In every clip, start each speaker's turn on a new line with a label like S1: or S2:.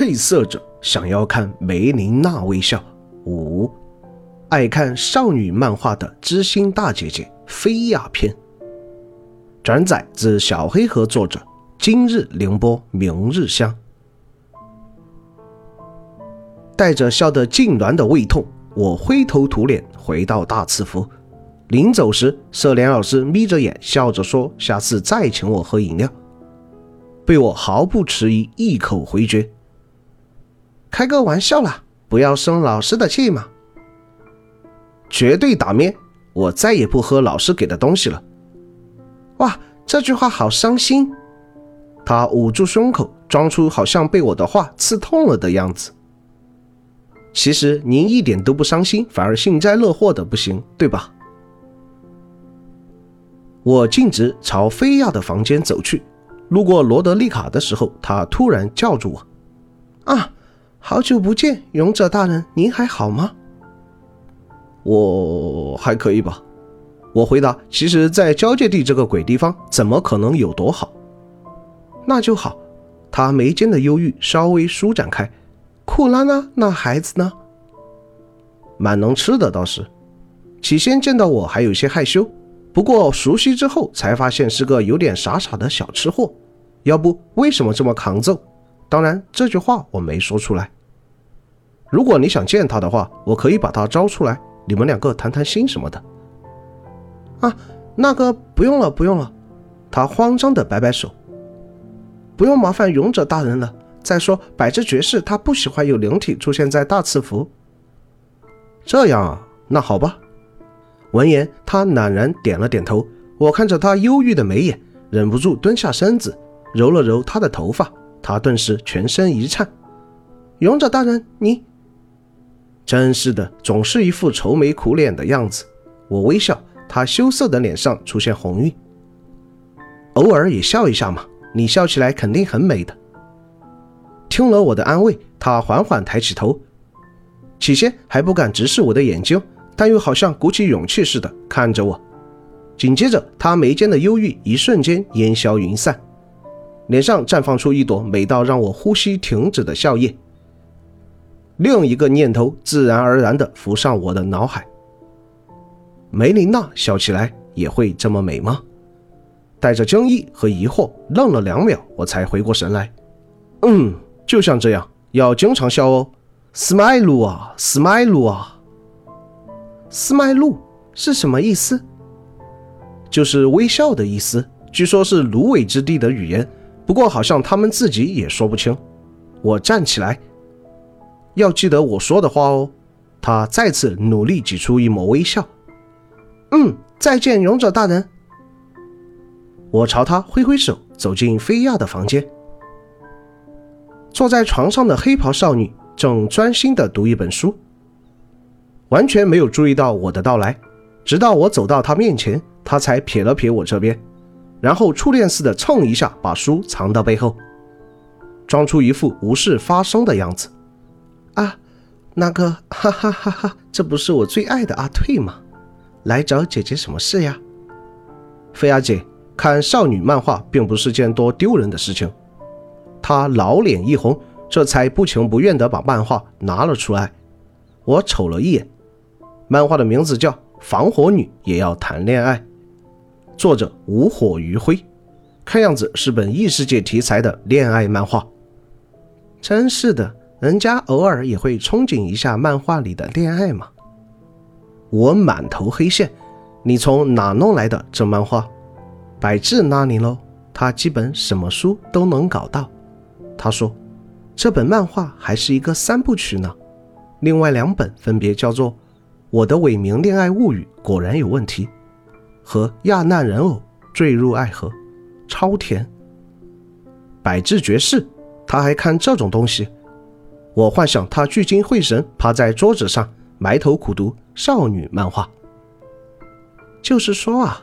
S1: 配色者想要看梅琳娜微笑五，爱看少女漫画的知心大姐姐菲亚篇。转载自小黑盒作者，今日凌波，明日香。带着笑得痉挛的胃痛，我灰头土脸回到大赐福。临走时，色莲老师眯着眼笑着说：“下次再请我喝饮料。”被我毫不迟疑一口回绝。开个玩笑啦，不要生老师的气嘛。绝对打面，我再也不喝老师给的东西了。哇，这句话好伤心。他捂住胸口，装出好像被我的话刺痛了的样子。其实您一点都不伤心，反而幸灾乐祸的不行，对吧？我径直朝菲亚的房间走去，路过罗德丽卡的时候，他突然叫住我：“啊，好久不见，勇者大人，您还好吗？”我还可以吧。我回答：“其实，在交界地这个鬼地方，怎么可能有多好？”那就好。他眉间的忧郁稍微舒展开。库拉呢？那孩子呢？蛮能吃的倒是。起先见到我还有些害羞，不过熟悉之后才发现是个有点傻傻的小吃货。要不为什么这么抗揍？当然这句话我没说出来。如果你想见他的话，我可以把他招出来，你们两个谈谈心什么的。啊，那个不用了，不用了。他慌张的摆摆手，不用麻烦勇者大人了。再说，百之爵士他不喜欢有灵体出现在大赐福。这样啊，那好吧。闻言，他懒然点了点头。我看着他忧郁的眉眼，忍不住蹲下身子，揉了揉他的头发。他顿时全身一颤。勇者大人，你真是的，总是一副愁眉苦脸的样子。我微笑。他羞涩的脸上出现红晕，偶尔也笑一下嘛，你笑起来肯定很美的。听了我的安慰，他缓缓抬起头，起先还不敢直视我的眼睛，但又好像鼓起勇气似的看着我。紧接着，他眉间的忧郁一瞬间烟消云散，脸上绽放出一朵美到让我呼吸停止的笑靥。另一个念头自然而然地浮上我的脑海。梅琳娜笑起来也会这么美吗？带着惊异和疑惑，愣了两秒，我才回过神来。嗯，就像这样，要经常笑哦。Smile 啊，Smile 啊，Smile 是什么意思？就是微笑的意思。据说是芦苇之地的语言，不过好像他们自己也说不清。我站起来，要记得我说的话哦。他再次努力挤出一抹微笑。嗯，再见，勇者大人。我朝他挥挥手，走进菲亚的房间。坐在床上的黑袍少女正专心地读一本书，完全没有注意到我的到来。直到我走到她面前，她才瞥了瞥我这边，然后初恋似的蹭一下把书藏到背后，装出一副无事发生的样子。啊，那个，哈哈哈哈，这不是我最爱的阿退吗？来找姐姐什么事呀？菲亚姐，看少女漫画并不是件多丢人的事情。她老脸一红，这才不情不愿地把漫画拿了出来。我瞅了一眼，漫画的名字叫《防火女也要谈恋爱》，作者无火余晖，看样子是本异世界题材的恋爱漫画。真是的，人家偶尔也会憧憬一下漫画里的恋爱嘛。我满头黑线，你从哪弄来的这漫画？百智那里喽，他基本什么书都能搞到。他说，这本漫画还是一个三部曲呢，另外两本分别叫做《我的伪名恋爱物语》，果然有问题，和《亚难人偶坠入爱河》，超甜。百智绝世，他还看这种东西？我幻想他聚精会神趴在桌子上。埋头苦读少女漫画，就是说啊，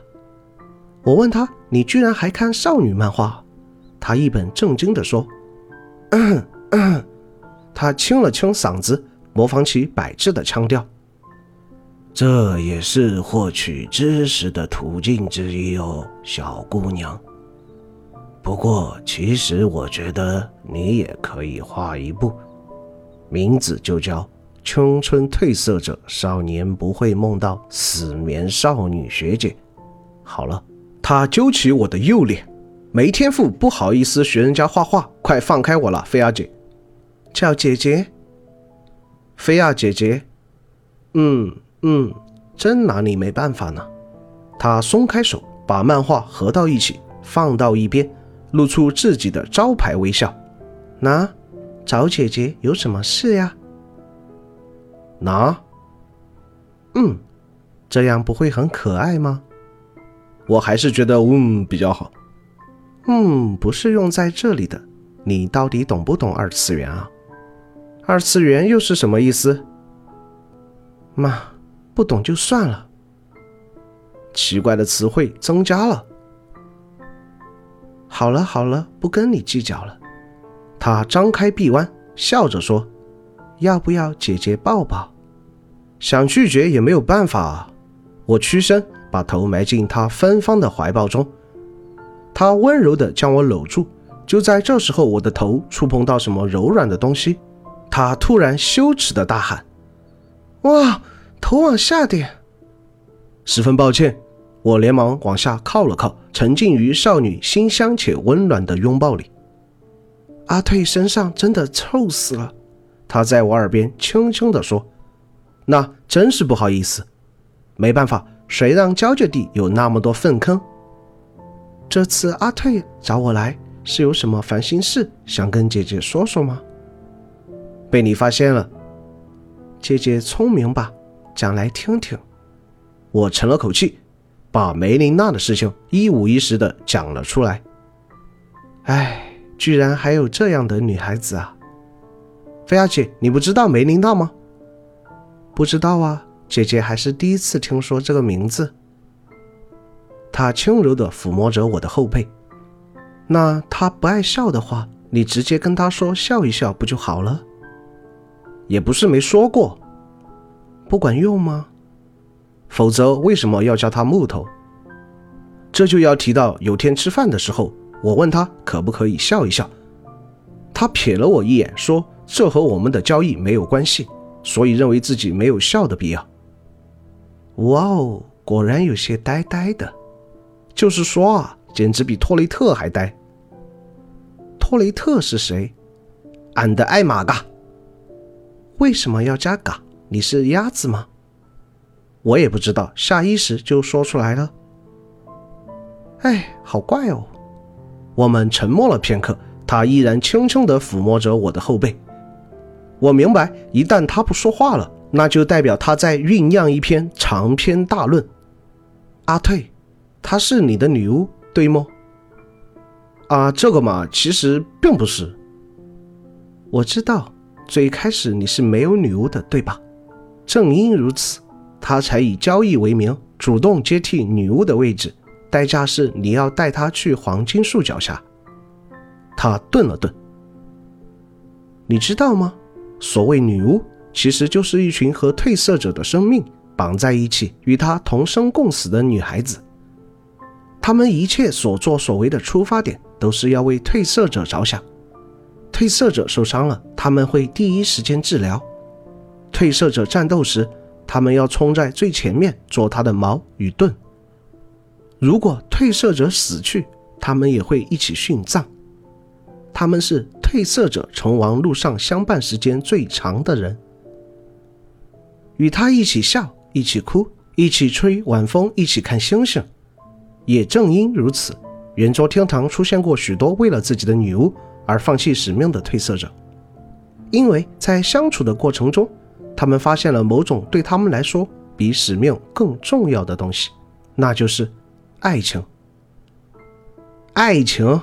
S1: 我问他，你居然还看少女漫画？他一本正经地说：“嗯嗯。”他清了清嗓子，模仿起百智的腔调：“这也是获取知识的途径之一哦，小姑娘。不过，其实我觉得你也可以画一部，名字就叫《青春褪色者少年不会梦到死眠少女学姐》。好了，他揪起我的右脸，没天赋，不好意思学人家画画，快放开我了，菲亚姐，叫姐姐。菲亚姐姐，嗯嗯，真拿你没办法呢。他松开手，把漫画合到一起，放到一边。露出自己的招牌微笑，那找姐姐有什么事呀？那，嗯，这样不会很可爱吗？我还是觉得嗯比较好。嗯，不是用在这里的。你到底懂不懂二次元啊？二次元又是什么意思？妈，不懂就算了。奇怪的词汇增加了。好了好了，不跟你计较了。他张开臂弯，笑着说：“要不要姐姐抱抱？”想拒绝也没有办法。我屈身，把头埋进他芬芳的怀抱中。他温柔地将我搂住。就在这时候，我的头触碰到什么柔软的东西，他突然羞耻地大喊：“哇，头往下点！”十分抱歉。我连忙往下靠了靠，沉浸于少女馨香且温暖的拥抱里。阿退身上真的臭死了，他在我耳边轻轻地说：“那真是不好意思，没办法，谁让交界地有那么多粪坑？这次阿退找我来，是有什么烦心事想跟姐姐说说吗？被你发现了，姐姐聪明吧？讲来听听。”我沉了口气。把梅琳娜的事情一五一十的讲了出来。哎，居然还有这样的女孩子啊！菲亚姐，你不知道梅琳娜吗？不知道啊，姐姐还是第一次听说这个名字。她轻柔的抚摸着我的后背。那她不爱笑的话，你直接跟她说笑一笑不就好了？也不是没说过，不管用吗？否则为什么要叫他木头？这就要提到有天吃饭的时候，我问他可不可以笑一笑，他瞥了我一眼，说这和我们的交易没有关系，所以认为自己没有笑的必要。哇哦，果然有些呆呆的，就是说啊，简直比托雷特还呆。托雷特是谁？俺的爱玛嘎。为什么要加嘎？你是鸭子吗？我也不知道，下意识就说出来了。哎，好怪哦！我们沉默了片刻，他依然轻轻地抚摸着我的后背。我明白，一旦他不说话了，那就代表他在酝酿一篇长篇大论。阿退，她是你的女巫，对吗？啊，这个嘛，其实并不是。我知道，最开始你是没有女巫的，对吧？正因如此。他才以交易为名，主动接替女巫的位置，代价是你要带他去黄金树脚下。他顿了顿，你知道吗？所谓女巫，其实就是一群和褪色者的生命绑在一起，与他同生共死的女孩子。他们一切所作所为的出发点，都是要为褪色者着想。褪色者受伤了，他们会第一时间治疗；褪色者战斗时，他们要冲在最前面做他的矛与盾。如果褪色者死去，他们也会一起殉葬。他们是褪色者成王路上相伴时间最长的人。与他一起笑，一起哭，一起吹晚风，一起看星星。也正因如此，圆桌天堂出现过许多为了自己的女巫而放弃使命的褪色者，因为在相处的过程中。他们发现了某种对他们来说比使命更重要的东西，那就是爱情。爱情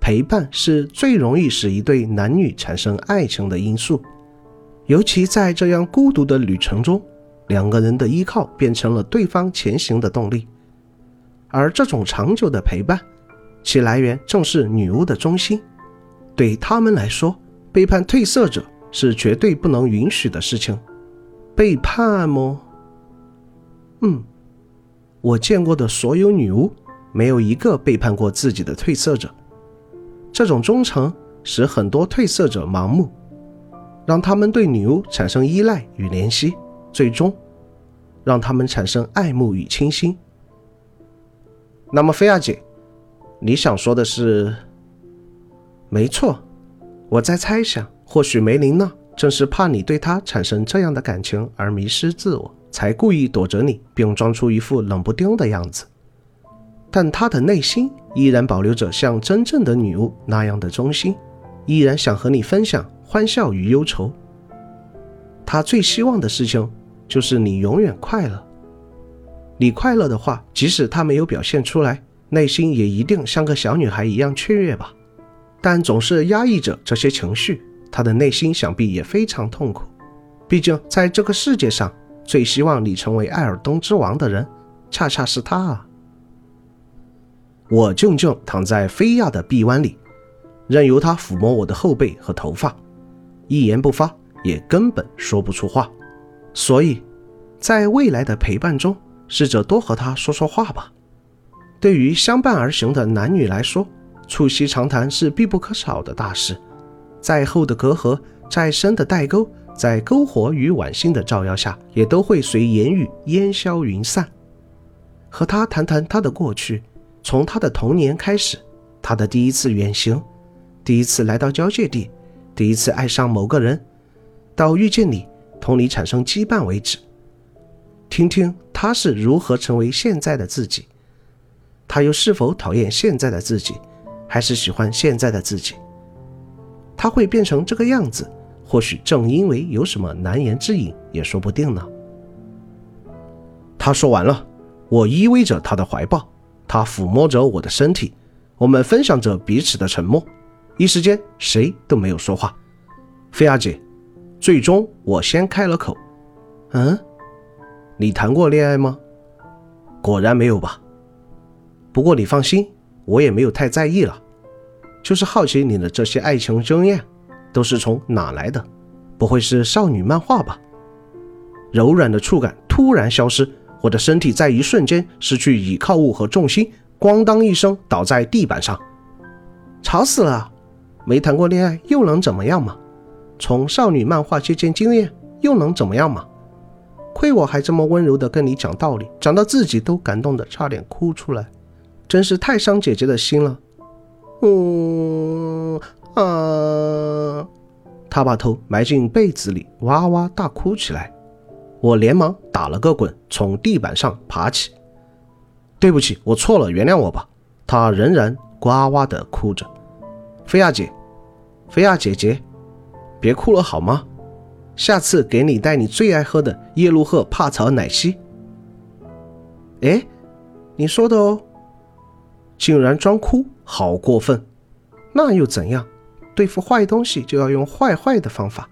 S1: 陪伴是最容易使一对男女产生爱情的因素，尤其在这样孤独的旅程中，两个人的依靠变成了对方前行的动力。而这种长久的陪伴，其来源正是女巫的忠心。对他们来说，背叛褪色者。是绝对不能允许的事情，背叛吗？嗯，我见过的所有女巫，没有一个背叛过自己的褪色者。这种忠诚使很多褪色者盲目，让他们对女巫产生依赖与怜惜，最终让他们产生爱慕与倾心。那么，菲亚姐，你想说的是？没错，我在猜想，或许梅林娜正是怕你对她产生这样的感情而迷失自我，才故意躲着你，并装出一副冷不丁的样子。但她的内心依然保留着像真正的女巫那样的忠心，依然想和你分享欢笑与忧愁。她最希望的事情就是你永远快乐。你快乐的话，即使她没有表现出来，内心也一定像个小女孩一样雀跃吧。但总是压抑着这些情绪，他的内心想必也非常痛苦。毕竟，在这个世界上，最希望你成为艾尔东之王的人，恰恰是他啊！我静静躺在菲亚的臂弯里，任由他抚摸我的后背和头发，一言不发，也根本说不出话。所以，在未来的陪伴中，试着多和他说说话吧。对于相伴而行的男女来说，促膝长谈是必不可少的大事，再厚的隔阂，再深的代沟，在篝火与晚星的照耀下，也都会随言语烟消云散。和他谈谈他的过去，从他的童年开始，他的第一次远行，第一次来到交界地，第一次爱上某个人，到遇见你，同你产生羁绊为止。听听他是如何成为现在的自己，他又是否讨厌现在的自己？还是喜欢现在的自己，他会变成这个样子，或许正因为有什么难言之隐，也说不定呢。他说完了，我依偎着他的怀抱，他抚摸着我的身体，我们分享着彼此的沉默，一时间谁都没有说话。菲亚姐，最终我先开了口：“嗯，你谈过恋爱吗？果然没有吧？不过你放心。”我也没有太在意了，就是好奇你的这些爱情经验都是从哪来的？不会是少女漫画吧？柔软的触感突然消失，我的身体在一瞬间失去倚靠物和重心，咣当一声倒在地板上，吵死了！没谈过恋爱又能怎么样嘛？从少女漫画借鉴经验又能怎么样嘛？亏我还这么温柔的跟你讲道理，讲到自己都感动的差点哭出来。真是太伤姐姐的心了，嗯啊，他把头埋进被子里，哇哇大哭起来。我连忙打了个滚，从地板上爬起。对不起，我错了，原谅我吧。他仍然呱哇的哭着。菲亚姐，菲亚姐姐，别哭了好吗？下次给你带你最爱喝的耶路赫帕草奶昔。哎，你说的哦。竟然装哭，好过分！那又怎样？对付坏东西就要用坏坏的方法。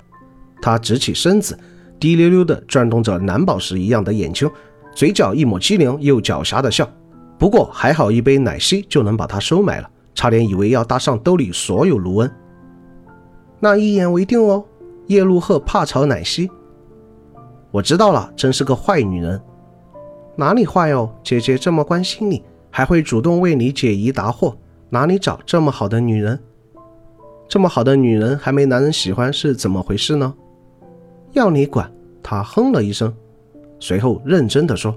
S1: 他直起身子，滴溜溜地转动着蓝宝石一样的眼睛，嘴角一抹机灵又狡黠的笑。不过还好，一杯奶昔就能把他收买了，差点以为要搭上兜里所有卢恩。那一言为定哦，叶露鹤怕炒奶昔。我知道了，真是个坏女人。哪里坏哦？姐姐这么关心你。还会主动为你解疑答惑，哪里找这么好的女人？这么好的女人还没男人喜欢是怎么回事呢？要你管！他哼了一声，随后认真的说：“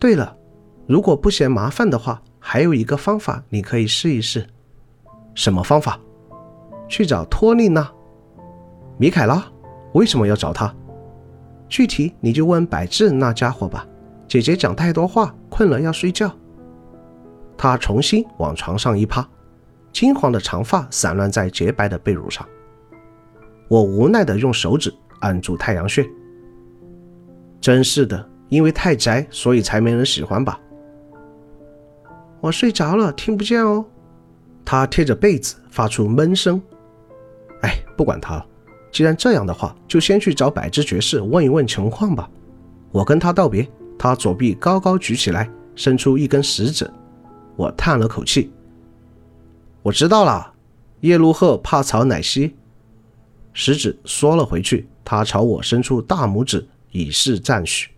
S1: 对了，如果不嫌麻烦的话，还有一个方法你可以试一试。什么方法？去找托丽娜、米凯拉。为什么要找她？具体你就问百智那家伙吧。姐姐讲太多话，困了要睡觉。”他重新往床上一趴，金黄的长发散乱在洁白的被褥上。我无奈地用手指按住太阳穴。真是的，因为太宅，所以才没人喜欢吧？我睡着了，听不见哦。他贴着被子发出闷声。哎，不管他了。既然这样的话，就先去找百之爵士问一问情况吧。我跟他道别，他左臂高高举起来，伸出一根食指。我叹了口气，我知道了，叶露鹤怕草奶昔，食指缩了回去，他朝我伸出大拇指以示赞许。